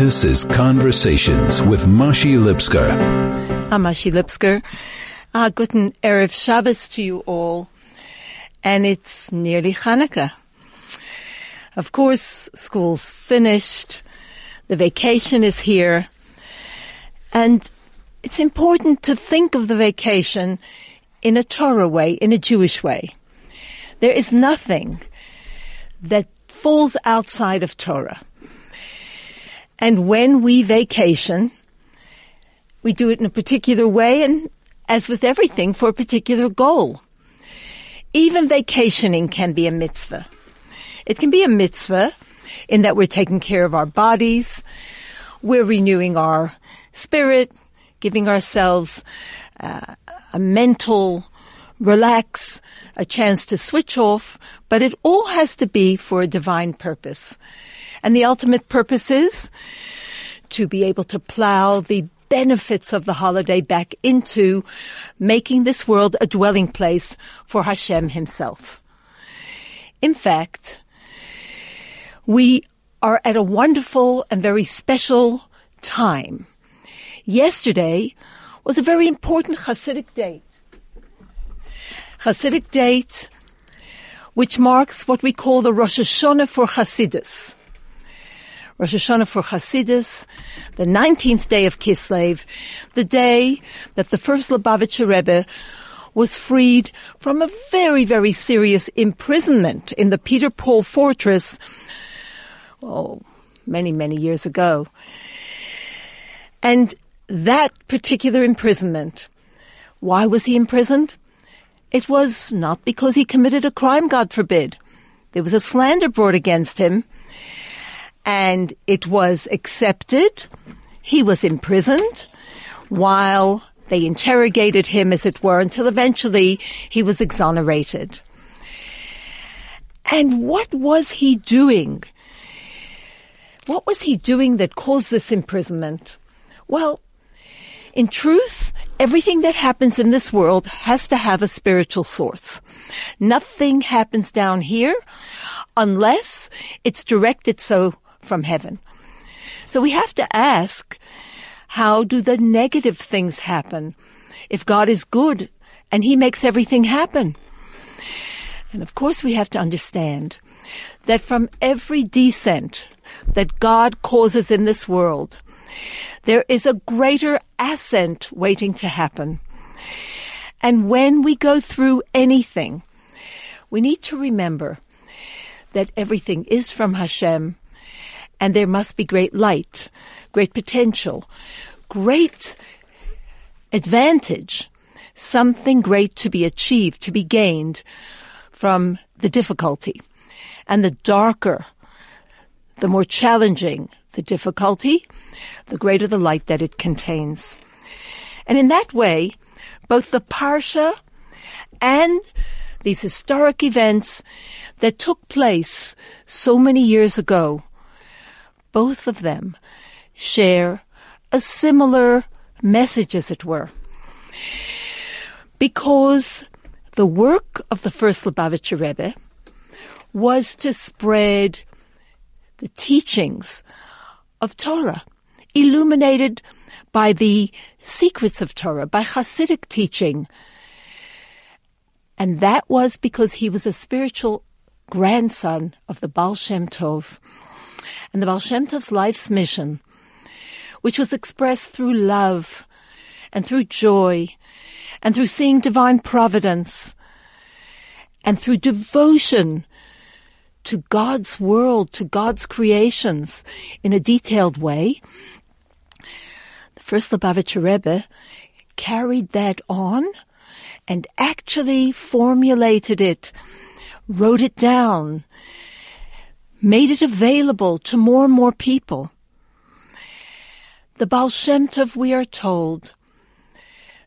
This is Conversations with Mashi Lipskar. I'm Mashi Lipskar. Uh, guten Erev Shabbos to you all. And it's nearly Hanukkah. Of course, school's finished. The vacation is here. And it's important to think of the vacation in a Torah way, in a Jewish way. There is nothing that falls outside of Torah. And when we vacation, we do it in a particular way and as with everything for a particular goal. Even vacationing can be a mitzvah. It can be a mitzvah in that we're taking care of our bodies, we're renewing our spirit, giving ourselves uh, a mental relax, a chance to switch off, but it all has to be for a divine purpose. And the ultimate purpose is to be able to plow the benefits of the holiday back into making this world a dwelling place for Hashem himself. In fact, we are at a wonderful and very special time. Yesterday was a very important Hasidic date. Hasidic date which marks what we call the Rosh Hashanah for Hasidus. Rosh Hashanah for Hasidus, the 19th day of Kislev, the day that the first Lubavitcher Rebbe was freed from a very, very serious imprisonment in the Peter Paul fortress, oh, many, many years ago. And that particular imprisonment, why was he imprisoned? It was not because he committed a crime, God forbid. There was a slander brought against him and it was accepted. He was imprisoned while they interrogated him, as it were, until eventually he was exonerated. And what was he doing? What was he doing that caused this imprisonment? Well, in truth, everything that happens in this world has to have a spiritual source. Nothing happens down here unless it's directed so from heaven. So we have to ask, how do the negative things happen? If God is good and He makes everything happen. And of course we have to understand that from every descent that God causes in this world, there is a greater ascent waiting to happen. And when we go through anything, we need to remember that everything is from Hashem and there must be great light, great potential, great advantage, something great to be achieved, to be gained from the difficulty. And the darker, the more challenging the difficulty, the greater the light that it contains. And in that way, both the Parsha and these historic events that took place so many years ago both of them share a similar message, as it were. Because the work of the first Lubavitcher Rebbe was to spread the teachings of Torah, illuminated by the secrets of Torah, by Hasidic teaching. And that was because he was a spiritual grandson of the Baal Shem Tov and the Baal Shem Tov's life's mission, which was expressed through love and through joy and through seeing divine providence and through devotion to God's world, to God's creations in a detailed way. The first Lubavitcher Rebbe carried that on and actually formulated it, wrote it down, made it available to more and more people. The Baal Shem Tov, we are told,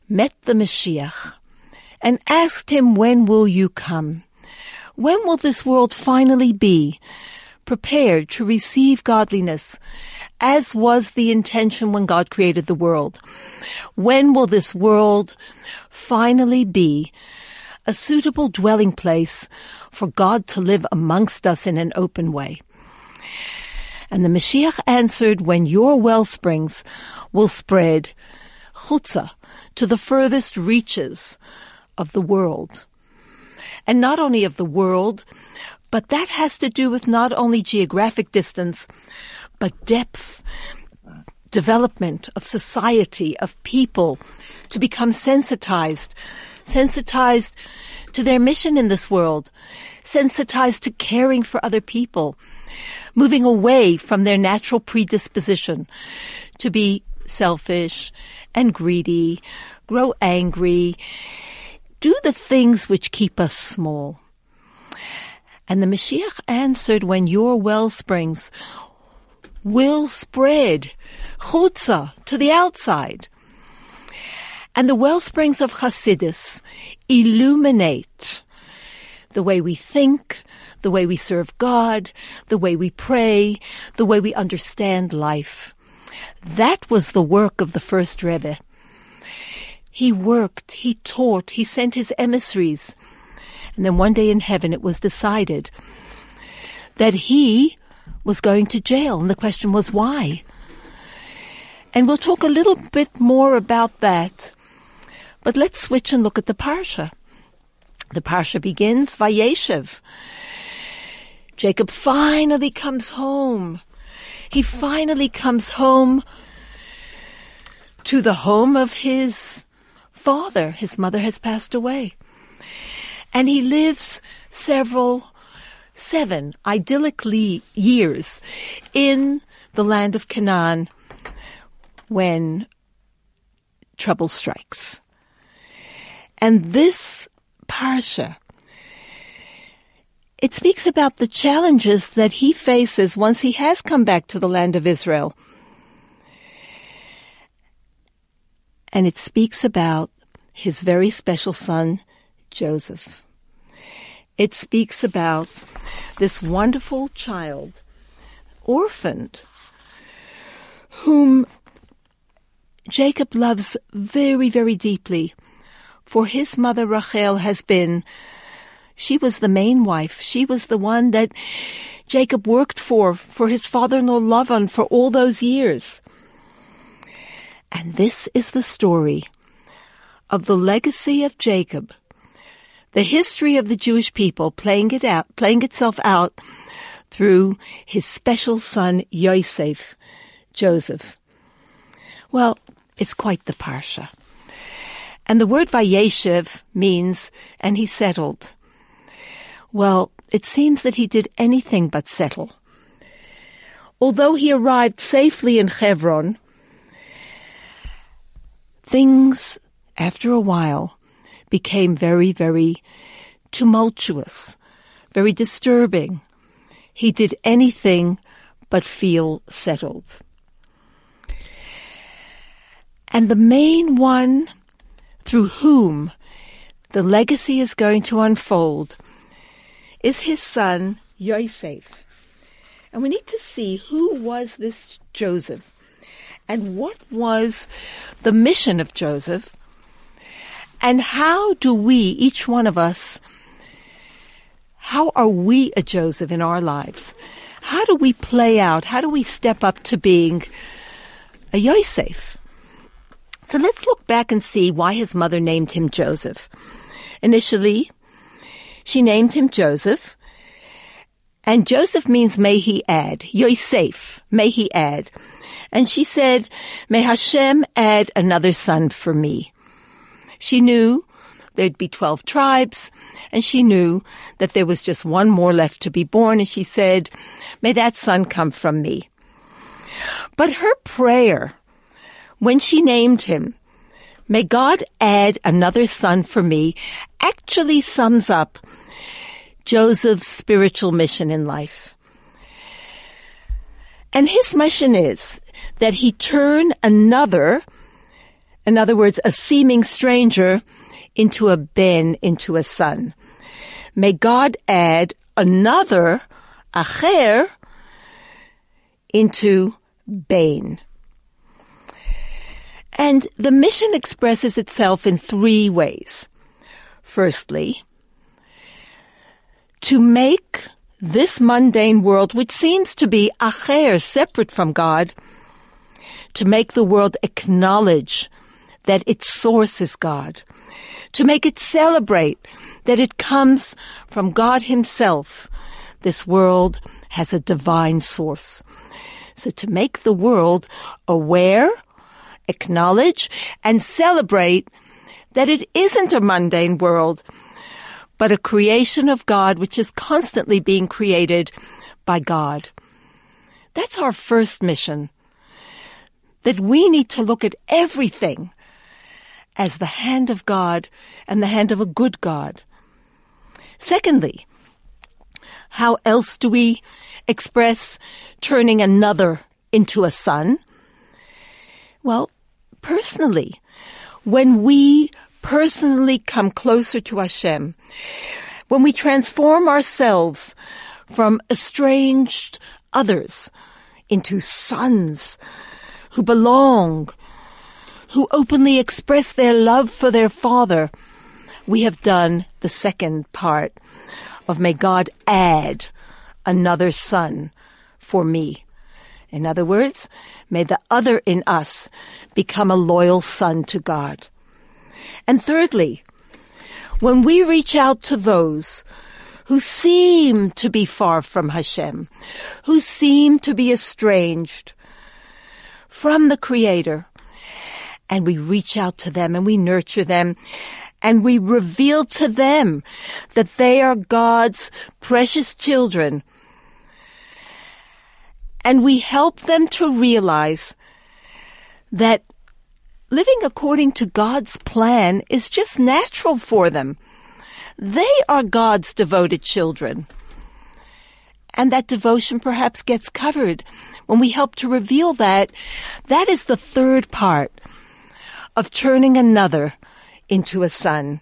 met the Mashiach and asked him, when will you come? When will this world finally be prepared to receive godliness as was the intention when God created the world? When will this world finally be a suitable dwelling place for God to live amongst us in an open way. And the Mashiach answered, when your well springs will spread chutza to the furthest reaches of the world. And not only of the world, but that has to do with not only geographic distance, but depth, development of society, of people, to become sensitized, sensitized to their mission in this world, sensitized to caring for other people, moving away from their natural predisposition to be selfish and greedy, grow angry, do the things which keep us small. And the Mashiach answered, when your well springs will spread chutza to the outside. And the well springs of Hasidus illuminate the way we think, the way we serve God, the way we pray, the way we understand life. That was the work of the first Rebbe. He worked, he taught, he sent his emissaries. And then one day in heaven it was decided that he was going to jail. And the question was why? And we'll talk a little bit more about that. But let's switch and look at the Parsha. The Parsha begins, Vayeshev. Jacob finally comes home. He finally comes home to the home of his father. His mother has passed away. And he lives several, seven idyllically years in the land of Canaan when trouble strikes. And this parsha, it speaks about the challenges that he faces once he has come back to the land of Israel. And it speaks about his very special son, Joseph. It speaks about this wonderful child, orphaned, whom Jacob loves very, very deeply, for his mother Rachel has been, she was the main wife. She was the one that Jacob worked for, for his father-in-law Lavan for all those years. And this is the story of the legacy of Jacob, the history of the Jewish people playing it out, playing itself out through his special son Yosef, Joseph. Well, it's quite the parsha. And the word Vayeshev means, and he settled. Well, it seems that he did anything but settle. Although he arrived safely in Hebron, things, after a while, became very, very tumultuous, very disturbing. He did anything but feel settled. And the main one through whom the legacy is going to unfold is his son, Yosef. And we need to see who was this Joseph and what was the mission of Joseph and how do we, each one of us, how are we a Joseph in our lives? How do we play out? How do we step up to being a Yosef? So let's look back and see why his mother named him Joseph. Initially, she named him Joseph, and Joseph means may he add. Yosef, may he add. And she said, may Hashem add another son for me. She knew there'd be 12 tribes, and she knew that there was just one more left to be born, and she said, may that son come from me. But her prayer when she named him, may God add another son for me, actually sums up Joseph's spiritual mission in life. And his mission is that he turn another, in other words, a seeming stranger, into a ben, into a son. May God add another, acher, into Bain. And the mission expresses itself in three ways. Firstly, to make this mundane world, which seems to be acher, separate from God, to make the world acknowledge that its source is God, to make it celebrate that it comes from God himself. This world has a divine source. So to make the world aware, acknowledge, and celebrate that it isn't a mundane world, but a creation of God which is constantly being created by God. That's our first mission. That we need to look at everything as the hand of God and the hand of a good God. Secondly, how else do we express turning another into a son? Well, personally, when we personally come closer to Hashem, when we transform ourselves from estranged others into sons who belong, who openly express their love for their father, we have done the second part of may God add another son for me. In other words, may the other in us become a loyal son to God. And thirdly, when we reach out to those who seem to be far from Hashem, who seem to be estranged from the Creator, and we reach out to them and we nurture them and we reveal to them that they are God's precious children. And we help them to realize that living according to God's plan is just natural for them. They are God's devoted children. And that devotion perhaps gets covered when we help to reveal that. That is the third part of turning another into a son.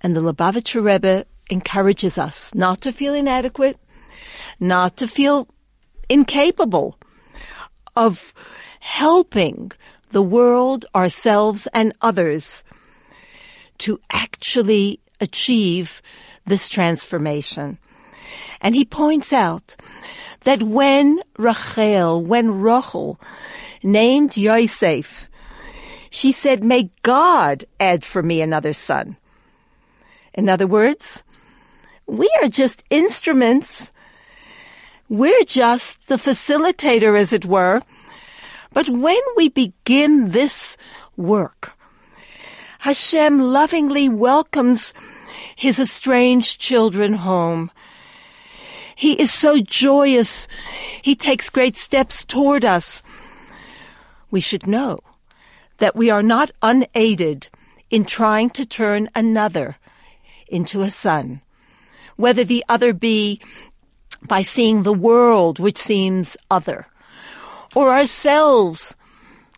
And the Lubavitcher Rebbe encourages us not to feel inadequate, not to feel incapable of helping the world, ourselves, and others to actually achieve this transformation. And he points out that when Rachel, when Rachel named Yosef she said, may God add for me another son. In other words, we are just instruments. We're just the facilitator, as it were. But when we begin this work, Hashem lovingly welcomes his estranged children home. He is so joyous. He takes great steps toward us. We should know that we are not unaided in trying to turn another into a son, whether the other be by seeing the world which seems other, or ourselves.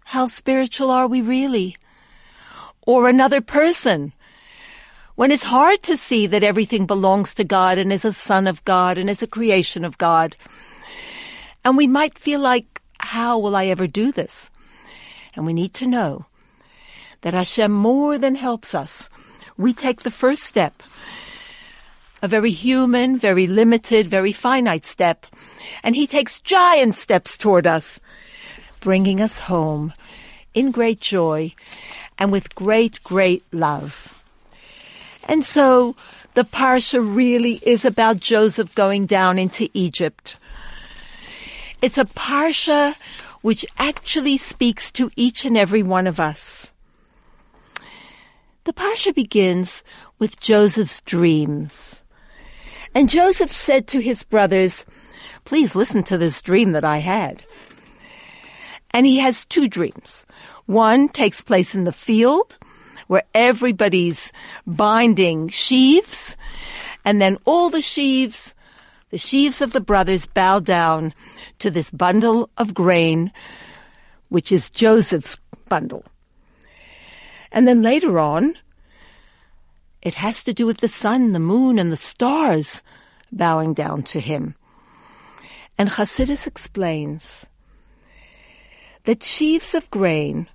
How spiritual are we really? Or another person. When it's hard to see that everything belongs to God and is a son of God and is a creation of God. And we might feel like, how will I ever do this? And we need to know that Hashem more than helps us. We take the first step, a very human, very limited, very finite step, and He takes giant steps toward us, bringing us home in great joy and with great, great love. And so the parsha really is about Joseph going down into Egypt. It's a parsha which actually speaks to each and every one of us. The Parsha begins with Joseph's dreams. And Joseph said to his brothers, please listen to this dream that I had. And he has two dreams. One takes place in the field where everybody's binding sheaves and then all the sheaves the sheaves of the brothers bow down to this bundle of grain, which is Joseph's bundle. And then later on, it has to do with the sun, the moon, and the stars bowing down to him. And Chassidus explains that sheaves of grain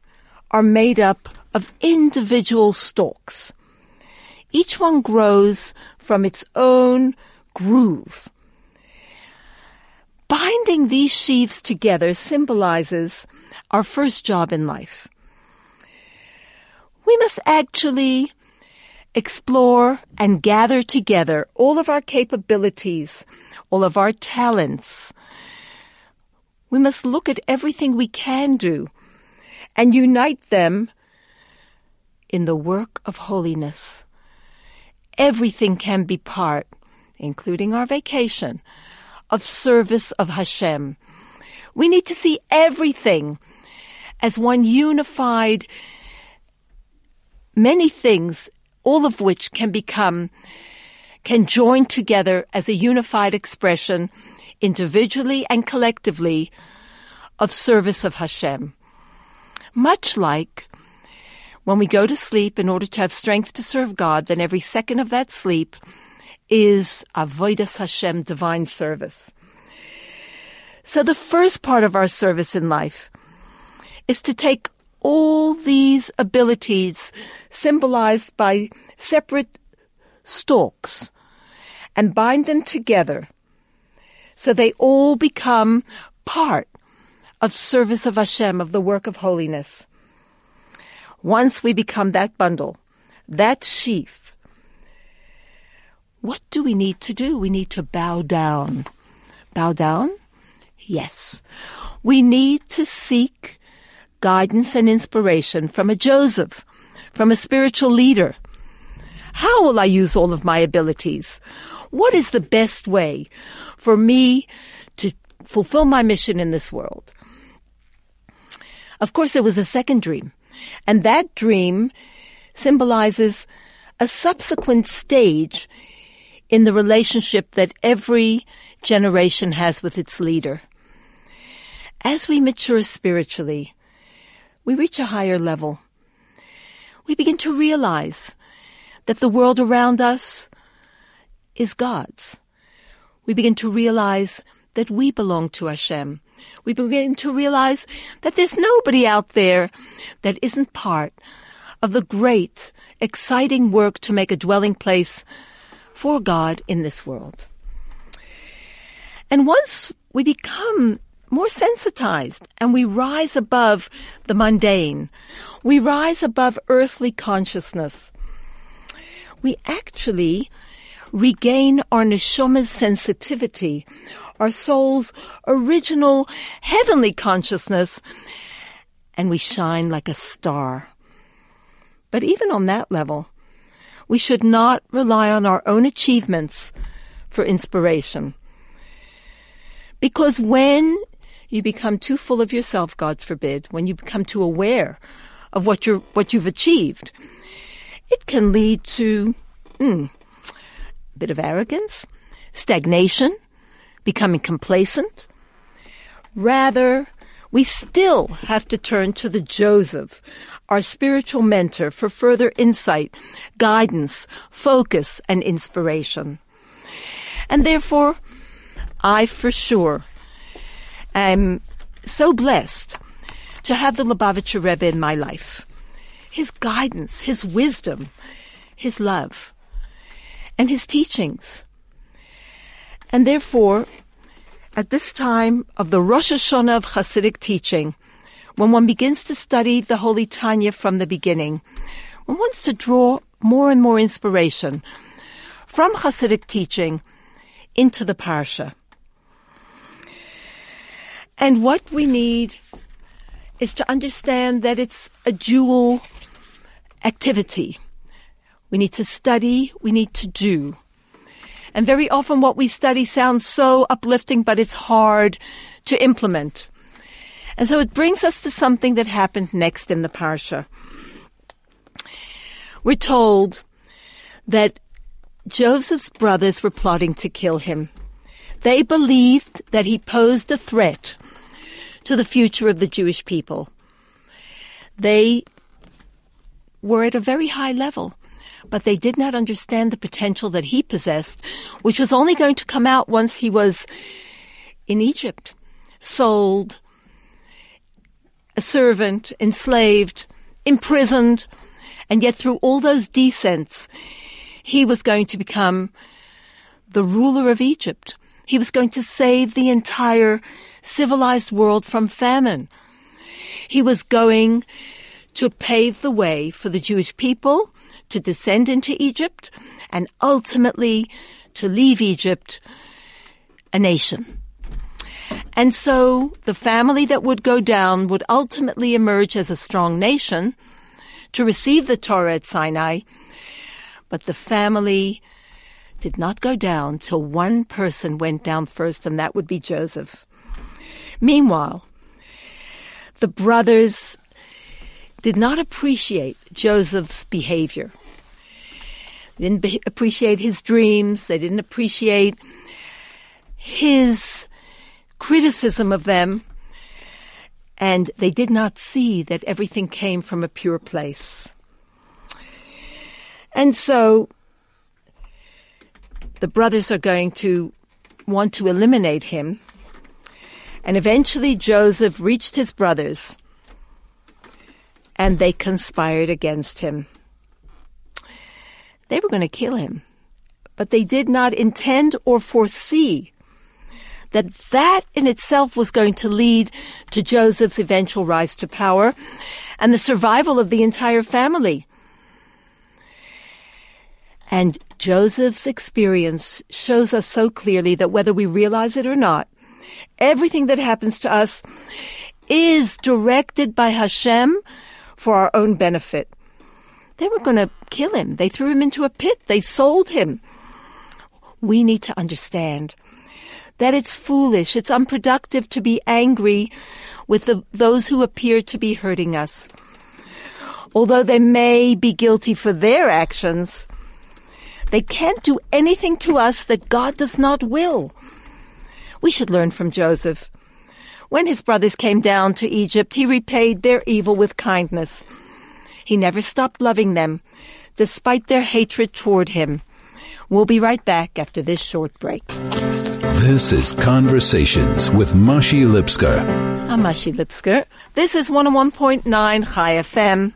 are made up of individual stalks. Each one grows from its own groove. Binding these sheaves together symbolizes our first job in life. We must actually explore and gather together all of our capabilities, all of our talents. We must look at everything we can do and unite them in the work of holiness. Everything can be part, including our vacation, of service of Hashem. We need to see everything as one unified, many things, all of which can become, can join together as a unified expression, individually and collectively, of service of Hashem. Much like when we go to sleep in order to have strength to serve God, then every second of that sleep is avodas Hashem, divine service. So the first part of our service in life is to take all these abilities symbolized by separate stalks and bind them together so they all become part of service of Hashem, of the work of holiness. Once we become that bundle, that sheaf, what do we need to do? We need to bow down. Bow down? Yes. We need to seek guidance and inspiration from a Joseph, from a spiritual leader. How will I use all of my abilities? What is the best way for me to fulfill my mission in this world? Of course, there was a second dream, and that dream symbolizes a subsequent stage in the relationship that every generation has with its leader. As we mature spiritually, we reach a higher level. We begin to realize that the world around us is God's. We begin to realize that we belong to Hashem. We begin to realize that there's nobody out there that isn't part of the great, exciting work to make a dwelling place for God in this world. And once we become more sensitized and we rise above the mundane, we rise above earthly consciousness, we actually regain our neshoma's sensitivity, our soul's original heavenly consciousness, and we shine like a star. But even on that level, we should not rely on our own achievements for inspiration. Because when you become too full of yourself, God forbid, when you become too aware of what you're, what you've achieved, it can lead to mm, a bit of arrogance, stagnation, becoming complacent. Rather, we still have to turn to the Joseph our spiritual mentor for further insight, guidance, focus, and inspiration. And therefore, I for sure am so blessed to have the Lubavitcher Rebbe in my life. His guidance, his wisdom, his love, and his teachings. And therefore, at this time of the Rosh Hashanah of Hasidic teaching, when one begins to study the Holy Tanya from the beginning, one wants to draw more and more inspiration from Hasidic teaching into the Parsha. And what we need is to understand that it's a dual activity. We need to study, we need to do. And very often what we study sounds so uplifting, but it's hard to implement. And so it brings us to something that happened next in the Parsha. We're told that Joseph's brothers were plotting to kill him. They believed that he posed a threat to the future of the Jewish people. They were at a very high level, but they did not understand the potential that he possessed, which was only going to come out once he was in Egypt, sold, a servant, enslaved, imprisoned, and yet through all those descents, he was going to become the ruler of Egypt. He was going to save the entire civilized world from famine. He was going to pave the way for the Jewish people to descend into Egypt and ultimately to leave Egypt a nation. And so the family that would go down would ultimately emerge as a strong nation to receive the Torah at Sinai. But the family did not go down till one person went down first, and that would be Joseph. Meanwhile, the brothers did not appreciate Joseph's behavior. They didn't be- appreciate his dreams. They didn't appreciate his criticism of them. And they did not see that everything came from a pure place. And so the brothers are going to want to eliminate him. And eventually Joseph reached his brothers and they conspired against him. They were going to kill him, but they did not intend or foresee that that in itself was going to lead to Joseph's eventual rise to power and the survival of the entire family. And Joseph's experience shows us so clearly that whether we realize it or not, everything that happens to us is directed by Hashem for our own benefit. They were going to kill him. They threw him into a pit. They sold him. We need to understand that it's foolish, it's unproductive to be angry with the, those who appear to be hurting us. Although they may be guilty for their actions, they can't do anything to us that God does not will. We should learn from Joseph. When his brothers came down to Egypt, he repaid their evil with kindness. He never stopped loving them, despite their hatred toward him. We'll be right back after this short break. This is Conversations with Mashi Lipskar. I'm Mashi Lipskar. This is 101.9 Chai FM.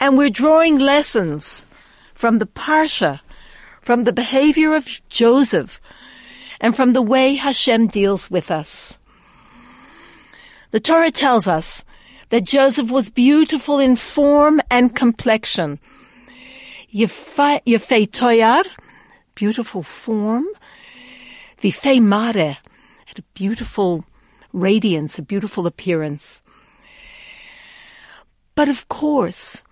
And we're drawing lessons from the Parsha, from the behavior of Joseph, and from the way Hashem deals with us. The Torah tells us that Joseph was beautiful in form and complexion. Yefei toyar, beautiful form. Vifei mare, had a beautiful radiance, a beautiful appearance. But of course,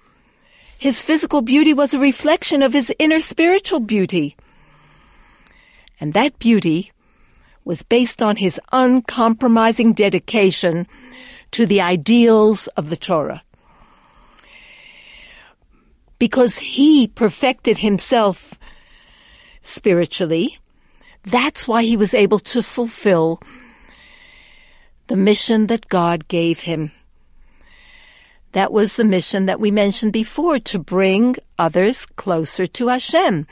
his physical beauty was a reflection of his inner spiritual beauty. And that beauty was based on his uncompromising dedication to the ideals of the Torah. Because he perfected himself spiritually, that's why he was able to fulfill the mission that God gave him. That was the mission that we mentioned before, to bring others closer to Hashem.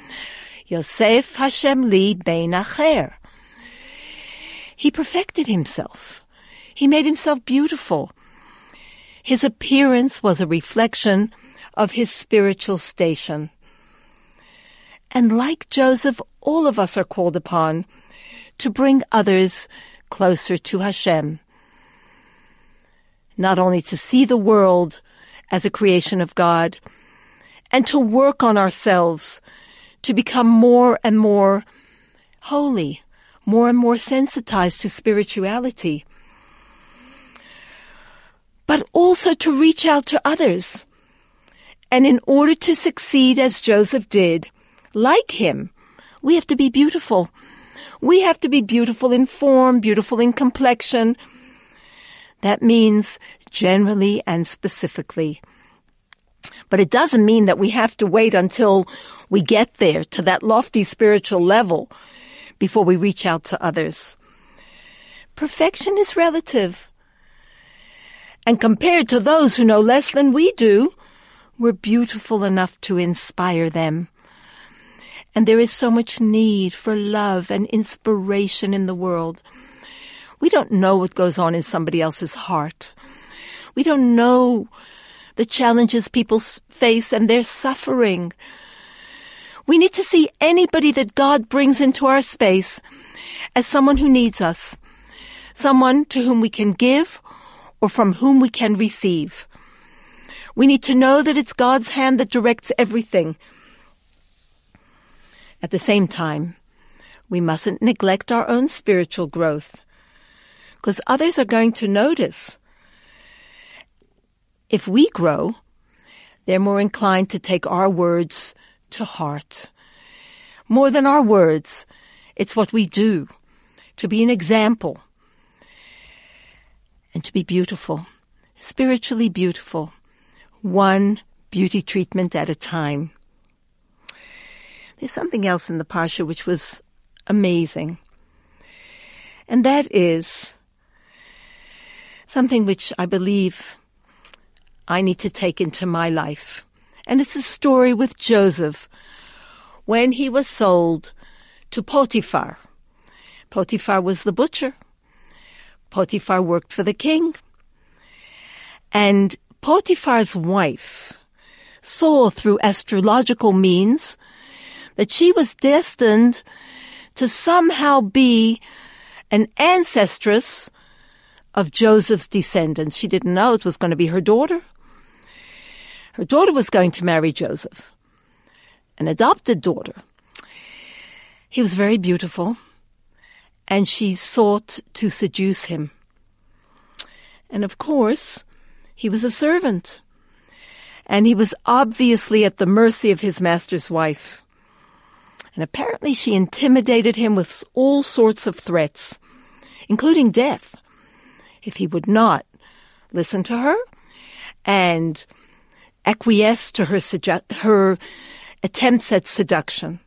Yosef Hashem li bein acher. He perfected himself. He made himself beautiful. His appearance was a reflection of his spiritual station. And like Joseph, all of us are called upon to bring others closer to Hashem. Not only to see the world as a creation of God, and to work on ourselves to become more and more holy, more and more sensitized to spirituality. But also to reach out to others. And in order to succeed as Joseph did, like him, we have to be beautiful. We have to be beautiful in form, beautiful in complexion. That means generally and specifically. But it doesn't mean that we have to wait until we get there to that lofty spiritual level before we reach out to others. Perfection is relative. And compared to those who know less than we do, we're beautiful enough to inspire them. And there is so much need for love and inspiration in the world. We don't know what goes on in somebody else's heart. We don't know the challenges people face and their suffering. We need to see anybody that God brings into our space as someone who needs us, someone to whom we can give or from whom we can receive. We need to know that it's God's hand that directs everything. At the same time, we mustn't neglect our own spiritual growth because others are going to notice. If we grow, they're more inclined to take our words to heart. More than our words, it's what we do to be an example and to be beautiful, spiritually beautiful, one beauty treatment at a time. There's something else in the Parsha which was amazing. And that is something which I believe I need to take into my life. And it's a story with Joseph when he was sold to Potiphar. Potiphar was the butcher. Potiphar worked for the king. And Potiphar's wife saw through astrological means that she was destined to somehow be an ancestress of Joseph's descendants. She didn't know it was going to be her daughter. Her daughter was going to marry Joseph, an adopted daughter. He was very beautiful, and she sought to seduce him. And of course, he was a servant, and he was obviously at the mercy of his master's wife. And apparently she intimidated him with all sorts of threats, including death, if he would not listen to her and acquiesce to her, her attempts at seduction.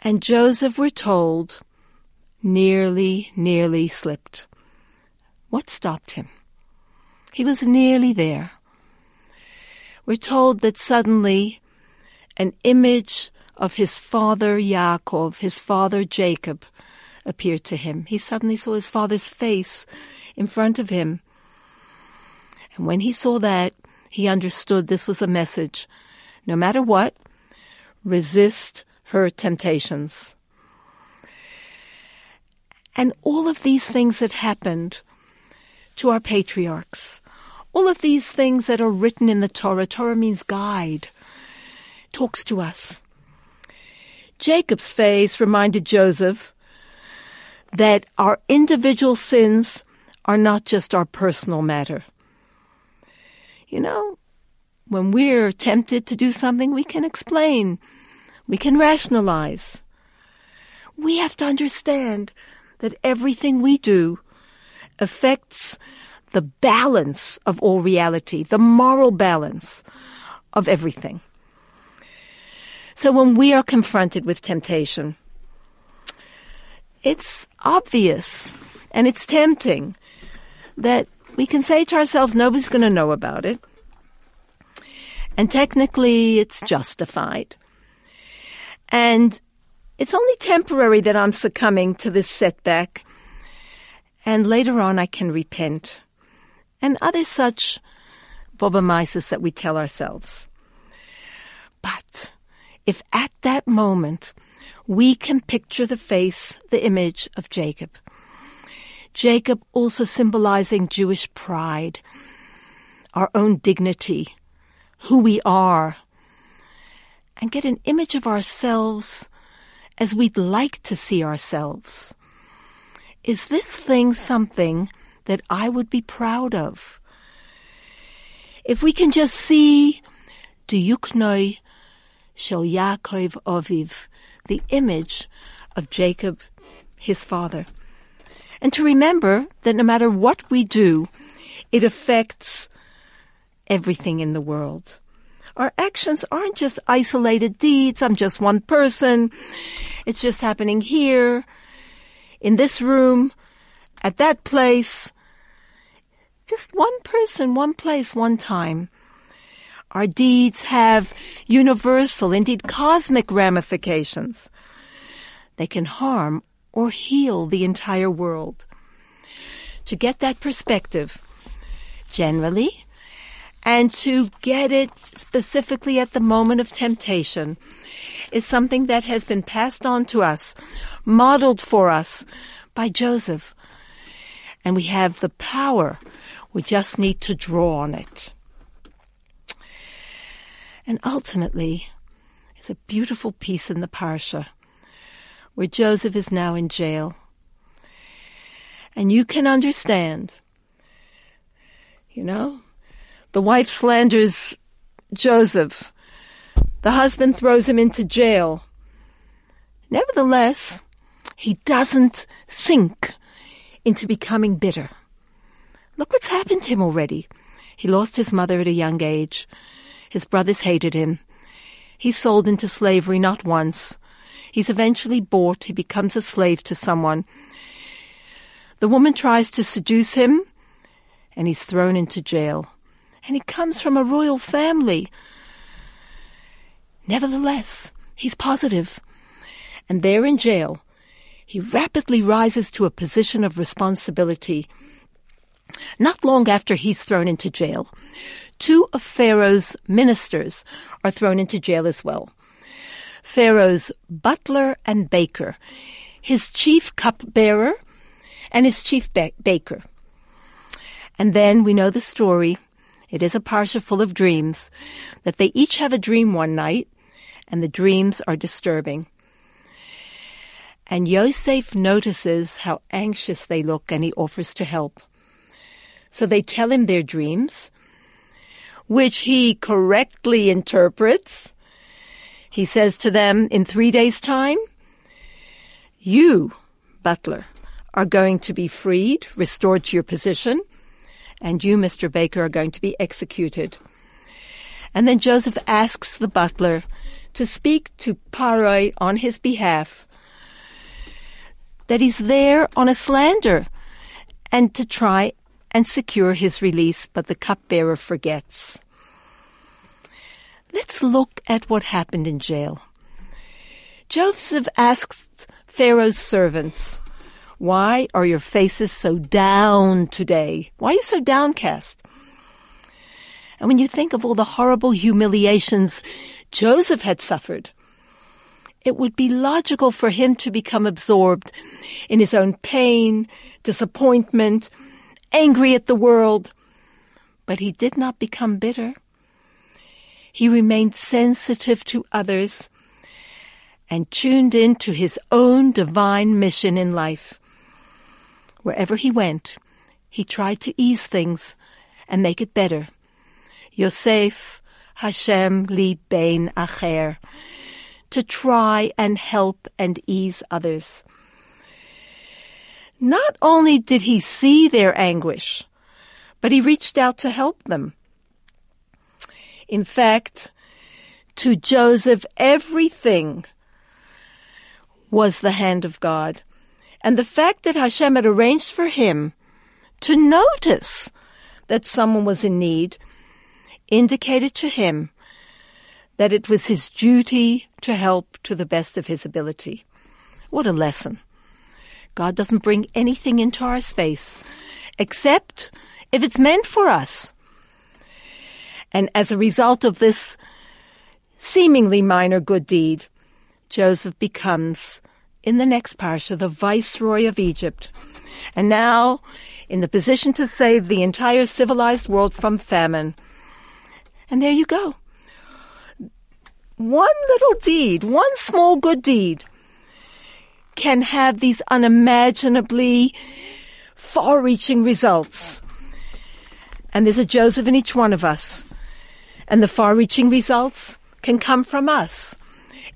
And Joseph, we're told, nearly, nearly slipped. What stopped him? He was nearly there. We're told that suddenly an image of his father Yaakov, his father Jacob, appeared to him. He suddenly saw his father's face in front of him. And when he saw that, he understood this was a message. No matter what, resist her temptations. And all of these things that happened to our patriarchs, all of these things that are written in the Torah, Torah means guide, talks to us. Jacob's face reminded Joseph that our individual sins are not just our personal matter. You know, when we're tempted to do something, we can explain. We can rationalize. We have to understand that everything we do affects the balance of all reality, the moral balance of everything. So when we are confronted with temptation, it's obvious and it's tempting that we can say to ourselves, nobody's going to know about it. And technically, it's justified. And it's only temporary that I'm succumbing to this setback. And later on, I can repent. And other such bobamises that we tell ourselves. But if at that moment we can picture the face, the image of Jacob. Jacob also symbolizing Jewish pride, our own dignity, who we are, and get an image of ourselves as we'd like to see ourselves. Is this thing something that I would be proud of? If we can just see Duyuknoi Shel Yaakov Aviv, the image of Jacob, his father. And to remember that no matter what we do, it affects everything in the world. Our actions aren't just isolated deeds. I'm just one person. It's just happening here, in this room, at that place. Just one person, one place, one time. Our deeds have universal, indeed cosmic ramifications. They can harm or heal the entire world. To get that perspective, generally, and to get it specifically at the moment of temptation is something that has been passed on to us, modeled for us by Joseph. And we have the power. We just need to draw on it. And ultimately, it's a beautiful piece in the Parsha where Joseph is now in jail. And you can understand, you know, the wife slanders Joseph. The husband throws him into jail. Nevertheless, he doesn't sink into becoming bitter. Look what's happened to him already. He lost his mother at a young age. His brothers hated him. He's sold into slavery not once. He's eventually bought. He becomes a slave to someone. The woman tries to seduce him, and he's thrown into jail. And he comes from a royal family. Nevertheless, he's positive. And there in jail, he rapidly rises to a position of responsibility. Not long after he's thrown into jail, two of Pharaoh's ministers are thrown into jail as well. Pharaoh's butler and baker, his chief cupbearer, and his chief ba- baker. And then we know the story. It is a parsha full of dreams, that they each have a dream one night, and the dreams are disturbing. And Yosef notices how anxious they look and he offers to help. So they tell him their dreams, which he correctly interprets. He says to them, in three days' time, you, butler, are going to be freed, restored to your position, and you, Mr. Baker, are going to be executed. And then Joseph asks the butler to speak to Paroi on his behalf, that he's there on a slander, and to try and secure his release, but the cupbearer forgets. Let's look at what happened in jail. Joseph asked Pharaoh's servants, why are your faces so down today? Why are you so downcast? And when you think of all the horrible humiliations Joseph had suffered, it would be logical for him to become absorbed in his own pain, disappointment, angry at the world. But he did not become bitter. He remained sensitive to others and tuned in to his own divine mission in life. Wherever he went, he tried to ease things and make it better. Yosef Hashem li bein acher, to try and help and ease others. Not only did he see their anguish, but he reached out to help them. In fact, to Joseph, everything was the hand of God. And the fact that Hashem had arranged for him to notice that someone was in need indicated to him that it was his duty to help to the best of his ability. What a lesson. God doesn't bring anything into our space except if it's meant for us. And as a result of this seemingly minor good deed, Joseph becomes, in the next parsha, the viceroy of Egypt. And now in the position to save the entire civilized world from famine. And there you go. One little deed, one small good deed can have these unimaginably far reaching results. And there's a Joseph in each one of us. And the far reaching results can come from us.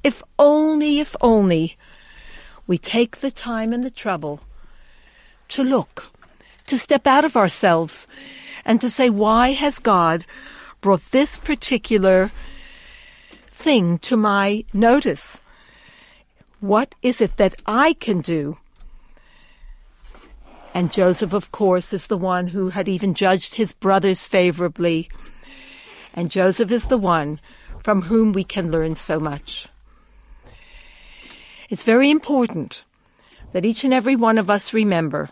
If only, if only we take the time and the trouble to look, to step out of ourselves and to say, why has God brought this particular thing to my notice? What is it that I can do? And Joseph, of course, is the one who had even judged his brothers favorably. And Joseph is the one from whom we can learn so much. It's very important that each and every one of us remember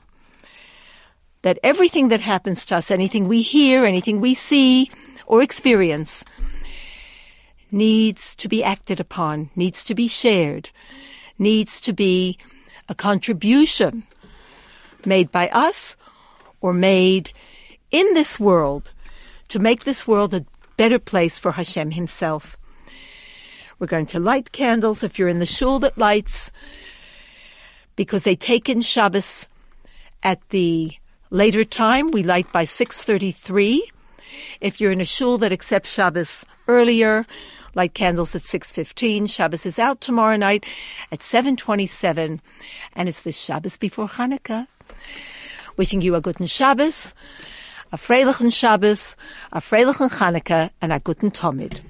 that everything that happens to us, anything we hear, anything we see, or experience needs to be acted upon, needs to be shared, needs to be a contribution made by us or made in this world to make this world a better place for Hashem himself. We're going to light candles if you're in the shul that lights because they take in Shabbos at the later time. We light by 6.33. If you're in a shul that accepts Shabbos earlier, light candles at 6.15. Shabbos is out tomorrow night at 7.27 and it's the Shabbos before Hanukkah. Wishing you a guten Shabbos, a freilichen Shabbos, a freilichen Hanukkah, and a guten Tomid.